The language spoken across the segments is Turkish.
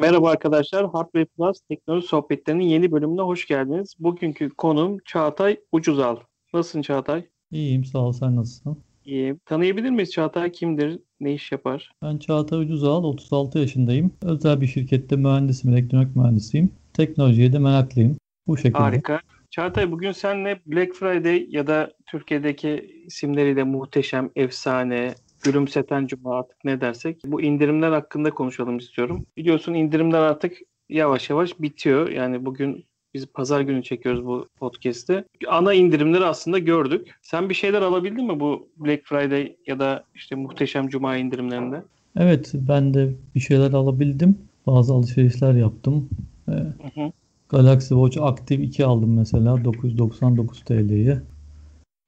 Merhaba arkadaşlar, Hardware Plus teknoloji sohbetlerinin yeni bölümüne hoş geldiniz. Bugünkü konum Çağatay Ucuzal. Nasılsın Çağatay? İyiyim sağ ol sen nasılsın? İyi. Tanıyabilir miyiz Çağatay kimdir, ne iş yapar? Ben Çağatay Ucuzal, 36 yaşındayım. Özel bir şirkette mühendisim, elektronik mühendisiyim. Teknolojiye de meraklıyım. Bu şekilde. Harika. Çağatay bugün seninle Black Friday ya da Türkiye'deki isimleriyle muhteşem, efsane, gülümseten cuma artık ne dersek bu indirimler hakkında konuşalım istiyorum. Biliyorsun indirimler artık yavaş yavaş bitiyor. Yani bugün biz pazar günü çekiyoruz bu podcast'i. Ana indirimleri aslında gördük. Sen bir şeyler alabildin mi bu Black Friday ya da işte muhteşem cuma indirimlerinde? Evet ben de bir şeyler alabildim. Bazı alışverişler yaptım. Ee, Hı hı. Galaxy Watch Active 2 aldım mesela 999 TL'ye.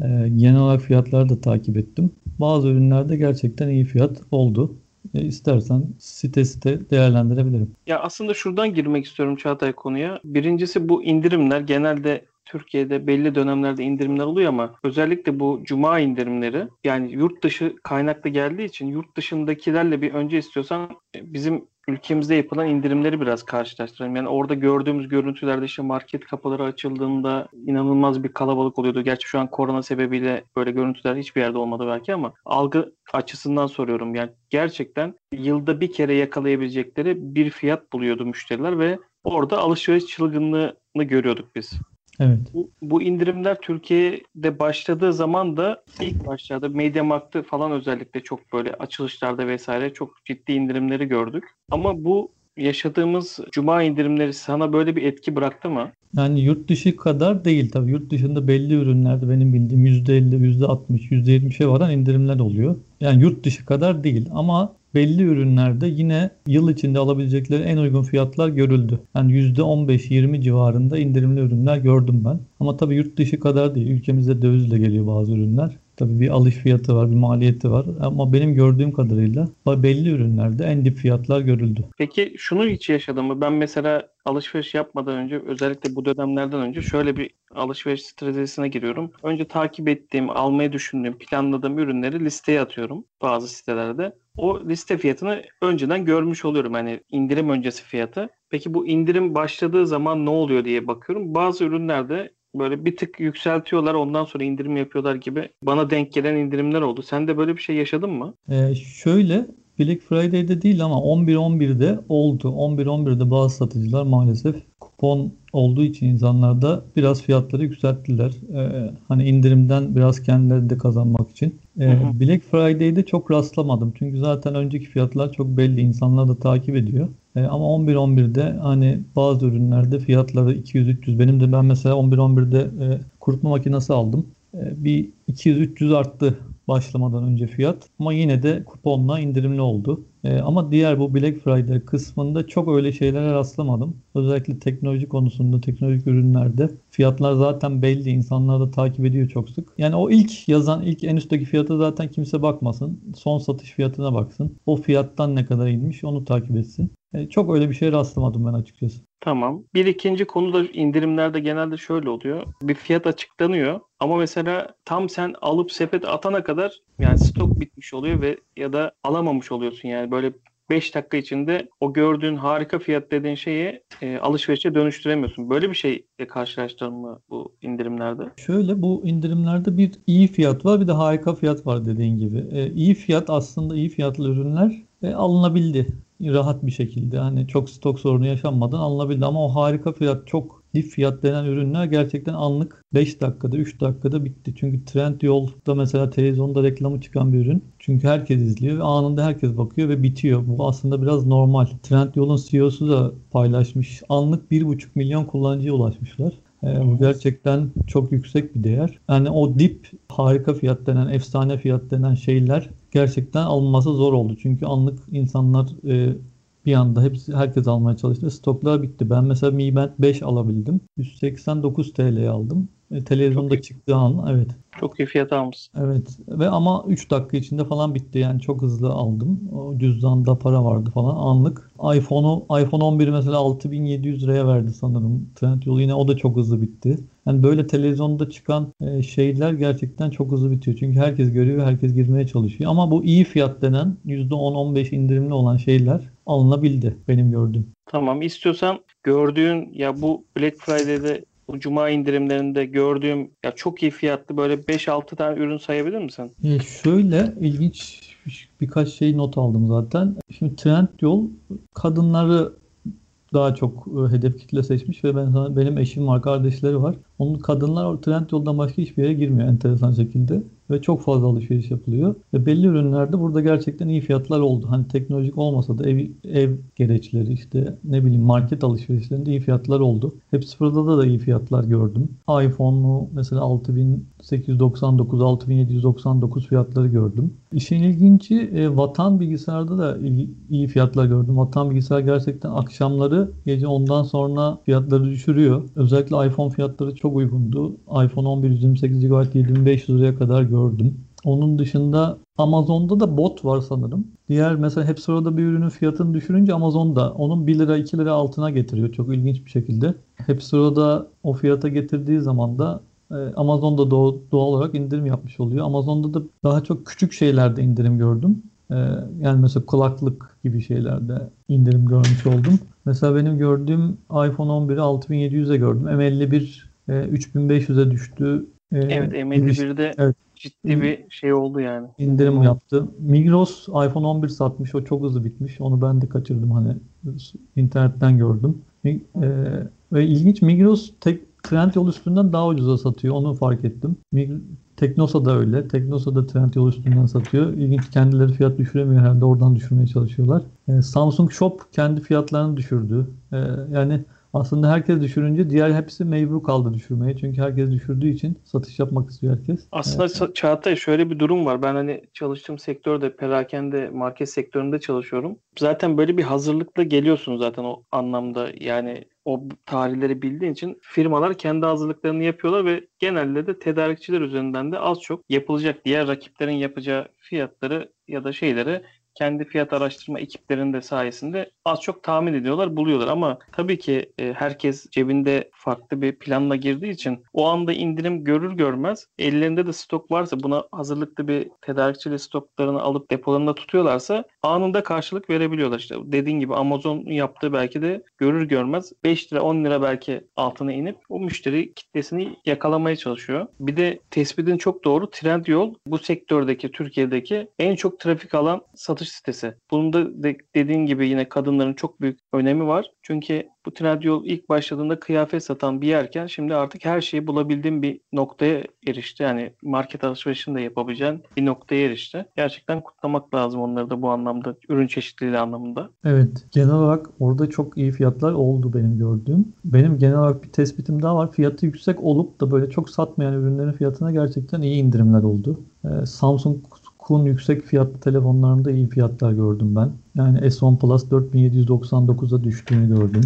Ee, genel olarak fiyatları da takip ettim. Bazı ürünlerde gerçekten iyi fiyat oldu. Ee, istersen site site değerlendirebilirim. Ya aslında şuradan girmek istiyorum Çağatay konuya. Birincisi bu indirimler genelde Türkiye'de belli dönemlerde indirimler oluyor ama özellikle bu cuma indirimleri yani yurt dışı kaynaklı geldiği için yurt dışındakilerle bir önce istiyorsan e, bizim ülkemizde yapılan indirimleri biraz karşılaştıralım. Yani orada gördüğümüz görüntülerde işte market kapıları açıldığında inanılmaz bir kalabalık oluyordu. Gerçi şu an korona sebebiyle böyle görüntüler hiçbir yerde olmadı belki ama algı açısından soruyorum. Yani gerçekten yılda bir kere yakalayabilecekleri bir fiyat buluyordu müşteriler ve orada alışveriş çılgınlığını görüyorduk biz. Evet. Bu, bu indirimler Türkiye'de başladığı zaman da ilk başlarda MediaMarkt'ta falan özellikle çok böyle açılışlarda vesaire çok ciddi indirimleri gördük. Ama bu yaşadığımız cuma indirimleri sana böyle bir etki bıraktı mı? Yani yurt dışı kadar değil tabii. Yurt dışında belli ürünlerde benim bildiğim %50, %60, %70'e varan indirimler oluyor. Yani yurt dışı kadar değil ama belli ürünlerde yine yıl içinde alabilecekleri en uygun fiyatlar görüldü. Yani %15-20 civarında indirimli ürünler gördüm ben. Ama tabii yurt dışı kadar değil. Ülkemizde dövizle geliyor bazı ürünler. Tabii bir alış fiyatı var, bir maliyeti var. Ama benim gördüğüm kadarıyla belli ürünlerde en dip fiyatlar görüldü. Peki şunu hiç yaşadın mı? Ben mesela alışveriş yapmadan önce özellikle bu dönemlerden önce şöyle bir alışveriş stratejisine giriyorum. Önce takip ettiğim, almayı düşündüğüm, planladığım ürünleri listeye atıyorum bazı sitelerde. O liste fiyatını önceden görmüş oluyorum. Hani indirim öncesi fiyatı. Peki bu indirim başladığı zaman ne oluyor diye bakıyorum. Bazı ürünlerde böyle bir tık yükseltiyorlar ondan sonra indirim yapıyorlar gibi bana denk gelen indirimler oldu. Sen de böyle bir şey yaşadın mı? Ee, şöyle Black Friday'de değil ama 11-11'de oldu. 11-11'de bazı satıcılar maalesef kupon olduğu için insanlarda biraz fiyatları yükselttiler. Ee, hani indirimden biraz kendileri de kazanmak için. Ee, Hı hı. Black Friday'de çok rastlamadım. Çünkü zaten önceki fiyatlar çok belli. İnsanlar da takip ediyor. Ee, ama 11-11'de hani bazı ürünlerde fiyatları 200-300. Benim de ben mesela 11-11'de e, kurutma makinesi aldım. E, bir 200-300 arttı başlamadan önce fiyat. Ama yine de kuponla indirimli oldu. E, ama diğer bu Black Friday kısmında çok öyle şeylere rastlamadım. Özellikle teknoloji konusunda, teknolojik ürünlerde fiyatlar zaten belli. İnsanlar da takip ediyor çok sık. Yani o ilk yazan, ilk en üstteki fiyata zaten kimse bakmasın. Son satış fiyatına baksın. O fiyattan ne kadar inmiş onu takip etsin. E, çok öyle bir şeye rastlamadım ben açıkçası. Tamam. Bir ikinci konu da indirimlerde genelde şöyle oluyor. Bir fiyat açıklanıyor ama mesela tam sen alıp sepete atana kadar yani stok bitmiş oluyor ve ya da alamamış oluyorsun yani böyle 5 dakika içinde o gördüğün harika fiyat dediğin şeyi e, alışverişe dönüştüremiyorsun. Böyle bir şeyle karşılaştın mı bu indirimlerde? Şöyle bu indirimlerde bir iyi fiyat var bir de harika fiyat var dediğin gibi. E, iyi fiyat aslında iyi fiyatlı ürünler e, alınabildi rahat bir şekilde. Hani çok stok sorunu yaşanmadan alınabildi ama o harika fiyat çok dip fiyat denen ürünler gerçekten anlık 5 dakikada 3 dakikada bitti. Çünkü Trendyol'da mesela televizyonda reklamı çıkan bir ürün. Çünkü herkes izliyor ve anında herkes bakıyor ve bitiyor. Bu aslında biraz normal. Trendyol'un CEO'su da paylaşmış. Anlık 1,5 milyon kullanıcıya ulaşmışlar. E, bu gerçekten çok yüksek bir değer. Yani o dip harika fiyat denen, efsane fiyat denen şeyler gerçekten alınması zor oldu. Çünkü anlık insanlar e, bir anda hepsi herkes almaya çalıştı. Stoklar bitti. Ben mesela Mi Band 5 alabildim. 189 TL'ye aldım. E, televizyonda çıktığı an evet. Çok iyi fiyat almışsın. Evet ve ama 3 dakika içinde falan bitti yani çok hızlı aldım. O cüzdanda para vardı falan anlık. iPhone'u iPhone 11 mesela 6700 liraya verdi sanırım. Trendyol yine o da çok hızlı bitti. Yani böyle televizyonda çıkan e, şeyler gerçekten çok hızlı bitiyor. Çünkü herkes görüyor herkes girmeye çalışıyor. Ama bu iyi fiyat denen %10-15 indirimli olan şeyler alınabildi benim gördüğüm. Tamam. İstiyorsan gördüğün ya bu Black Friday'de bu cuma indirimlerinde gördüğüm ya çok iyi fiyatlı böyle 5-6 tane ürün sayabilir misin? E, şöyle ilginç birkaç şey not aldım zaten. Şimdi Trendyol kadınları daha çok e, hedef kitle seçmiş ve ben sana, benim eşim var, kardeşleri var. Onun kadınlar Trendyol'dan başka hiçbir yere girmiyor enteresan şekilde ve çok fazla alışveriş yapılıyor. Ve belli ürünlerde burada gerçekten iyi fiyatlar oldu. Hani teknolojik olmasa da ev, ev gereçleri işte ne bileyim market alışverişlerinde iyi fiyatlar oldu. Hep sıfırda da iyi fiyatlar gördüm. iPhone'u mesela 6899, 6799 fiyatları gördüm. İşin ilginci e, Vatan bilgisayarda da iyi fiyatlar gördüm. Vatan bilgisayar gerçekten akşamları gece ondan sonra fiyatları düşürüyor. Özellikle iPhone fiyatları çok uygundu. iPhone 11 128 GB 7500 liraya kadar gördüm. Onun dışında Amazon'da da bot var sanırım. Diğer mesela hep sırada bir ürünün fiyatını düşürünce Amazon da onun 1 lira 2 lira altına getiriyor çok ilginç bir şekilde. Hep sırada o fiyata getirdiği zaman da e, Amazon'da doğal, doğal olarak indirim yapmış oluyor. Amazon'da da daha çok küçük şeylerde indirim gördüm. E, yani mesela kulaklık gibi şeylerde indirim görmüş oldum. Mesela benim gördüğüm iPhone 11'i 6700'e gördüm. M51 3500'e düştü. Ee, evet M51'de evet. Ciddi bir şey oldu yani. İndirim yaptı. Migros iPhone 11 satmış. O çok hızlı bitmiş. Onu ben de kaçırdım hani internetten gördüm. E, ve ilginç Migros tek Trendyol üstünden daha ucuza satıyor. Onu fark ettim. Teknosa da öyle. Teknosa da Trendyol üstünden satıyor. İlginç kendileri fiyat düşüremiyor herhalde. Oradan düşürmeye çalışıyorlar. E, Samsung Shop kendi fiyatlarını düşürdü. E, yani aslında herkes düşürünce diğer hepsi mecbur kaldı düşürmeye. Çünkü herkes düşürdüğü için satış yapmak istiyor herkes. Aslında evet. Çağatay şöyle bir durum var. Ben hani çalıştığım sektörde perakende market sektöründe çalışıyorum. Zaten böyle bir hazırlıkla geliyorsun zaten o anlamda. Yani o tarihleri bildiğin için firmalar kendi hazırlıklarını yapıyorlar ve genelde de tedarikçiler üzerinden de az çok yapılacak diğer rakiplerin yapacağı fiyatları ya da şeyleri kendi fiyat araştırma ekiplerinde sayesinde az çok tahmin ediyorlar, buluyorlar. Ama tabii ki e, herkes cebinde farklı bir planla girdiği için o anda indirim görür görmez ellerinde de stok varsa buna hazırlıklı bir tedarikçili stoklarını alıp depolarında tutuyorlarsa anında karşılık verebiliyorlar. İşte dediğin gibi Amazon yaptığı belki de görür görmez 5 lira 10 lira belki altına inip o müşteri kitlesini yakalamaya çalışıyor. Bir de tespitin çok doğru. Trendyol bu sektördeki Türkiye'deki en çok trafik alan satış sitesi. Bunun da de, dediğin gibi yine kadınların çok büyük önemi var. Çünkü bu Trendyol ilk başladığında kıyafet satan bir yerken şimdi artık her şeyi bulabildiğin bir noktaya erişti. Yani market alışverişini de yapabileceğin bir noktaya erişti. Gerçekten kutlamak lazım onları da bu anlamda, ürün çeşitliliği anlamında. Evet, genel olarak orada çok iyi fiyatlar oldu benim gördüğüm. Benim genel olarak bir tespitim daha var. Fiyatı yüksek olup da böyle çok satmayan ürünlerin fiyatına gerçekten iyi indirimler oldu. Ee, Samsung Kun yüksek fiyatlı telefonlarında iyi fiyatlar gördüm ben. Yani S10 Plus 4799'a düştüğünü gördüm.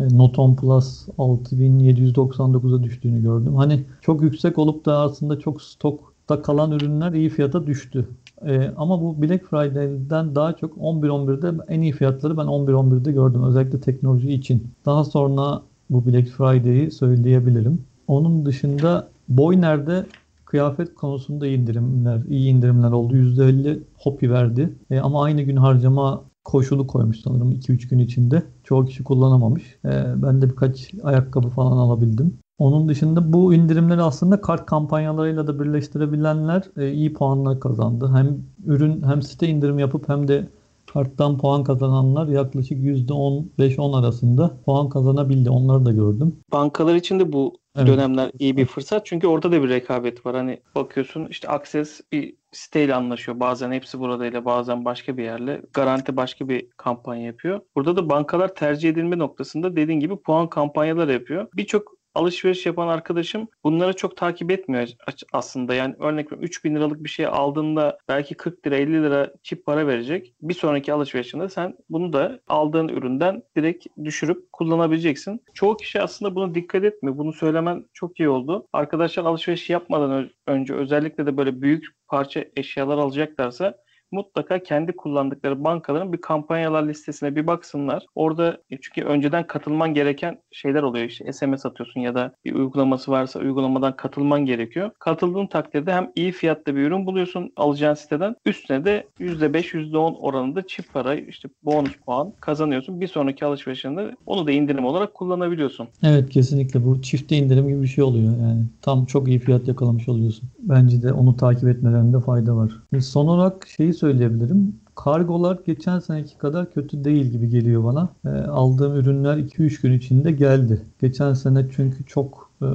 E, Note 10 Plus 6799'a düştüğünü gördüm. Hani çok yüksek olup da aslında çok stokta kalan ürünler iyi fiyata düştü. Ee, ama bu Black Friday'den daha çok 11-11'de en iyi fiyatları ben 11-11'de gördüm. Özellikle teknoloji için. Daha sonra bu Black Friday'i söyleyebilirim. Onun dışında Boyner'de kıyafet konusunda indirimler, iyi indirimler oldu. %50 hopi verdi. E, ama aynı gün harcama koşulu koymuş sanırım 2-3 gün içinde. Çoğu kişi kullanamamış. E, ben de birkaç ayakkabı falan alabildim. Onun dışında bu indirimleri aslında kart kampanyalarıyla da birleştirebilenler e, iyi puanlar kazandı. Hem ürün hem site indirim yapıp hem de karttan puan kazananlar yaklaşık %10-5-10 arasında puan kazanabildi. Onları da gördüm. Bankalar için de bu evet. dönemler iyi bir fırsat. Çünkü orada da bir rekabet var. Hani bakıyorsun işte Access bir siteyle anlaşıyor. Bazen hepsi buradayla bazen başka bir yerle. Garanti başka bir kampanya yapıyor. Burada da bankalar tercih edilme noktasında dediğin gibi puan kampanyalar yapıyor. Birçok alışveriş yapan arkadaşım bunları çok takip etmiyor aslında. Yani örnek veriyorum 3000 liralık bir şey aldığında belki 40 lira 50 lira çip para verecek. Bir sonraki alışverişinde sen bunu da aldığın üründen direkt düşürüp kullanabileceksin. Çoğu kişi aslında buna dikkat etmiyor. Bunu söylemen çok iyi oldu. Arkadaşlar alışveriş yapmadan önce özellikle de böyle büyük parça eşyalar alacaklarsa mutlaka kendi kullandıkları bankaların bir kampanyalar listesine bir baksınlar. Orada e, çünkü önceden katılman gereken şeyler oluyor işte SMS atıyorsun ya da bir uygulaması varsa uygulamadan katılman gerekiyor. Katıldığın takdirde hem iyi fiyatta bir ürün buluyorsun alacağın siteden üstüne de %5 %10 oranında çift para işte bonus puan kazanıyorsun. Bir sonraki alışverişinde onu da indirim olarak kullanabiliyorsun. Evet kesinlikle bu çifte indirim gibi bir şey oluyor yani. Tam çok iyi fiyat yakalamış oluyorsun. Bence de onu takip etmelerinde fayda var. Son olarak şeyi söyleyebilirim. Kargolar geçen seneki kadar kötü değil gibi geliyor bana. E, aldığım ürünler 2-3 gün içinde geldi. Geçen sene çünkü çok e,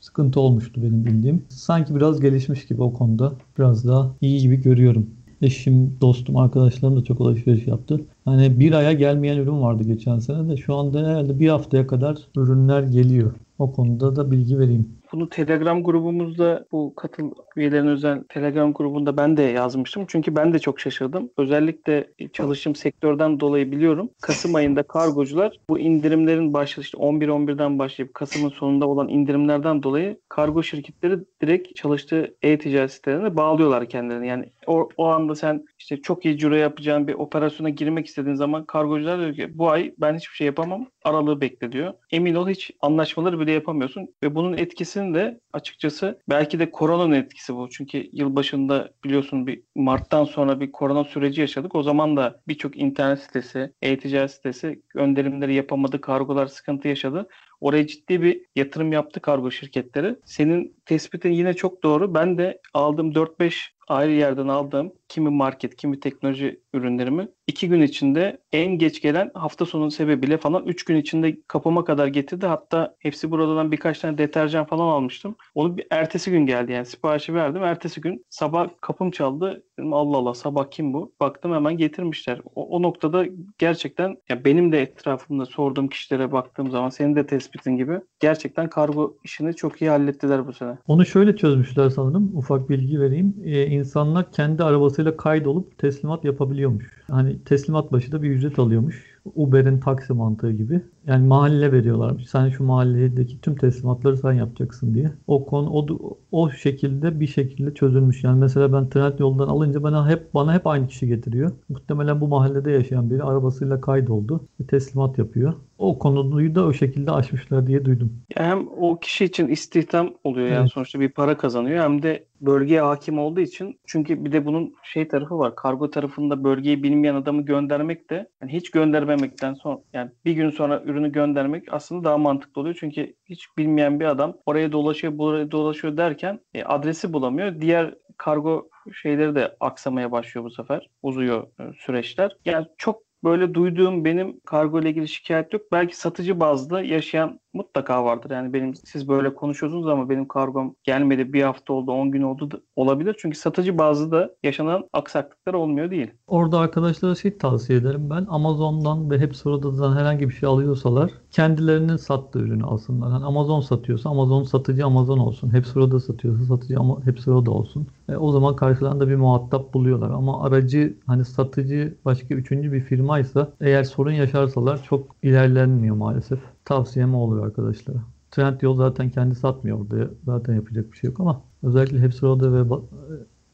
sıkıntı olmuştu benim bildiğim. Sanki biraz gelişmiş gibi o konuda. Biraz daha iyi gibi görüyorum. Eşim, dostum, arkadaşlarım da çok alışveriş yaptı. Hani bir aya gelmeyen ürün vardı geçen sene de şu anda herhalde bir haftaya kadar ürünler geliyor. O konuda da bilgi vereyim. Bunu Telegram grubumuzda bu katıl üyelerin özel Telegram grubunda ben de yazmıştım. Çünkü ben de çok şaşırdım. Özellikle çalıştığım sektörden dolayı biliyorum. Kasım ayında kargocular bu indirimlerin başladığı işte 11-11'den başlayıp Kasım'ın sonunda olan indirimlerden dolayı kargo şirketleri direkt çalıştığı e-ticaret sitelerine bağlıyorlar kendilerini. Yani o, o anda sen işte çok iyi ciro yapacağın bir operasyona girmek istediğin zaman kargocular diyor ki bu ay ben hiçbir şey yapamam aralığı bekle diyor. Emin ol hiç anlaşmaları bile yapamıyorsun ve bunun etkisini de açıkçası belki de koronanın etkisi bu. Çünkü yılbaşında biliyorsun bir Mart'tan sonra bir korona süreci yaşadık. O zaman da birçok internet sitesi, e-ticaret sitesi gönderimleri yapamadı, kargolar sıkıntı yaşadı. Oraya ciddi bir yatırım yaptı kargo şirketleri. Senin tespitin yine çok doğru. Ben de aldığım 4-5 ayrı yerden aldığım kimi market, kimi teknoloji ürünlerimi iki gün içinde en geç gelen hafta sonu sebebiyle falan üç gün içinde kapıma kadar getirdi. Hatta hepsi buradan birkaç tane deterjan falan almıştım. Onu bir ertesi gün geldi yani siparişi verdim. Ertesi gün sabah kapım çaldı. Dedim Allah Allah sabah kim bu? Baktım hemen getirmişler. O, o noktada gerçekten ya benim de etrafımda sorduğum kişilere baktığım zaman senin de tespitin gibi gerçekten kargo işini çok iyi hallettiler bu sene. Onu şöyle çözmüşler sanırım. Ufak bilgi vereyim. Ee, insanlar kendi arabasıyla kaydolup teslimat yapabiliyormuş. Hani teslimat başı da bir ücret alıyormuş. Uber'in taksi mantığı gibi. Yani mahalle veriyorlarmış. Sen şu mahalledeki tüm teslimatları sen yapacaksın diye. O konu o, o şekilde bir şekilde çözülmüş. Yani mesela ben trend yoldan alınca bana hep bana hep aynı kişi getiriyor. Muhtemelen bu mahallede yaşayan biri arabasıyla kaydoldu ve teslimat yapıyor. O konuyu da o şekilde aşmışlar diye duydum. Ya hem o kişi için istihdam oluyor yani Evet. sonuçta bir para kazanıyor hem de bölgeye hakim olduğu için çünkü bir de bunun şey tarafı var. Kargo tarafında bölgeyi bilmeyen adamı göndermek de yani hiç göndermemekten sonra yani bir gün sonra ürünü göndermek aslında daha mantıklı oluyor. Çünkü hiç bilmeyen bir adam oraya dolaşıyor, buraya dolaşıyor derken e, adresi bulamıyor. Diğer kargo şeyleri de aksamaya başlıyor bu sefer. Uzuyor e, süreçler. Yani çok böyle duyduğum benim kargo ile ilgili şikayet yok. Belki satıcı bazda yaşayan mutlaka vardır. Yani benim siz böyle konuşuyorsunuz ama benim kargom gelmedi bir hafta oldu 10 gün oldu da olabilir. Çünkü satıcı bazı da yaşanan aksaklıklar olmuyor değil. Orada arkadaşlara şey tavsiye ederim ben. Amazon'dan ve Hepsiroda'dan herhangi bir şey alıyorsalar kendilerinin sattığı ürünü alsınlar. Yani Amazon satıyorsa Amazon satıcı Amazon olsun. Hepsiroda satıyorsa satıcı ama Hepsiroda olsun. E, o zaman karşılarında bir muhatap buluyorlar. Ama aracı hani satıcı başka üçüncü bir firmaysa eğer sorun yaşarsalar çok ilerlenmiyor maalesef. Tavsiyem o olur arkadaşlara. Trendyol zaten kendi satmıyor orada. Zaten yapacak bir şey yok ama özellikle Hepsiroda ve ba-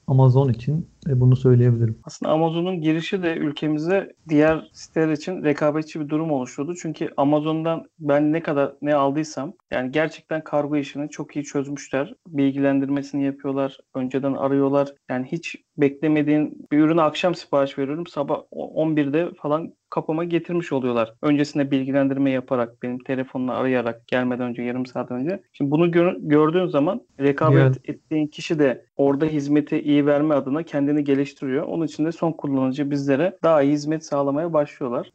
Amazon için e, bunu söyleyebilirim. Aslında Amazon'un girişi de ülkemize diğer siteler için rekabetçi bir durum oluşturdu. Çünkü Amazon'dan ben ne kadar ne aldıysam yani gerçekten kargo işini çok iyi çözmüşler. Bilgilendirmesini yapıyorlar. Önceden arıyorlar. Yani hiç beklemediğin bir ürünü akşam sipariş veriyorum. Sabah 11'de falan kapıma getirmiş oluyorlar. Öncesinde bilgilendirme yaparak, benim telefonla arayarak gelmeden önce yarım saat önce. Şimdi bunu gör- gördüğün zaman rekabet Evet. ettiğin kişi de orada hizmeti iyi verme adına kendini geliştiriyor. Onun için de son kullanıcı bizlere daha iyi hizmet sağlamaya başlıyorlar.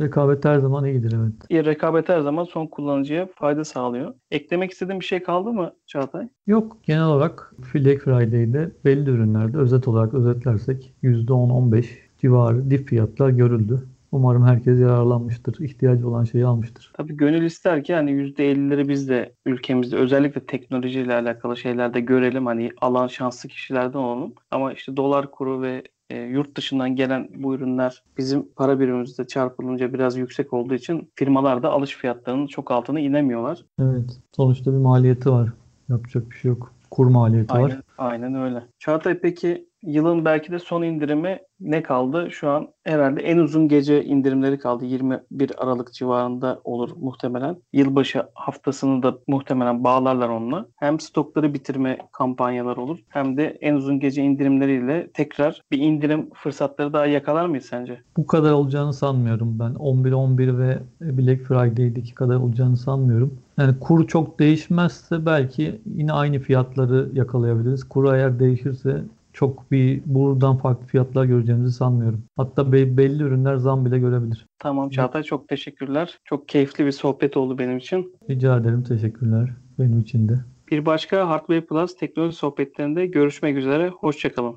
Rekabet her zaman iyidir evet. İyi rekabet her zaman son kullanıcıya fayda sağlıyor. Eklemek istediğin bir şey kaldı mı Çağatay? Yok genel olarak Black Friday'de belli ürünlerde özet olarak özetlersek %10-15 civarı dip fiyatlar görüldü. Umarım herkes yararlanmıştır. ihtiyacı olan şeyi almıştır. Tabii gönül ister ki hani %50'leri biz de ülkemizde özellikle teknolojiyle alakalı şeylerde görelim. Hani alan şanslı kişilerden olalım. Ama işte dolar kuru ve e, yurt dışından gelen bu ürünler bizim para birimimizde çarpılınca biraz yüksek olduğu için firmalar da alış fiyatlarının çok altına inemiyorlar. Evet. Sonuçta bir maliyeti var. Yapacak bir şey yok. Kur maliyeti var. Aynen, aynen öyle. Çağatay peki Yılın belki de son indirimi ne kaldı? Şu an herhalde en uzun gece indirimleri kaldı. 21 Aralık civarında olur muhtemelen. Yılbaşı haftasını da muhtemelen bağlarlar onunla. Hem stokları bitirme kampanyaları olur hem de en uzun gece indirimleriyle tekrar bir indirim fırsatları daha yakalar mıyız sence? Bu kadar olacağını sanmıyorum ben. 11-11 ve Black Friday'deki kadar olacağını sanmıyorum. Yani kur çok değişmezse belki yine aynı fiyatları yakalayabiliriz. Kur eğer değişirse çok bir buradan farklı fiyatlar göreceğimizi sanmıyorum. Hatta be- belli ürünler zam bile görebilir. Tamam Çağatay çok teşekkürler. Çok keyifli bir sohbet oldu benim için. Rica ederim. Teşekkürler. Benim için de. Bir başka Hardware Plus teknoloji sohbetlerinde görüşmek üzere. Hoşçakalın.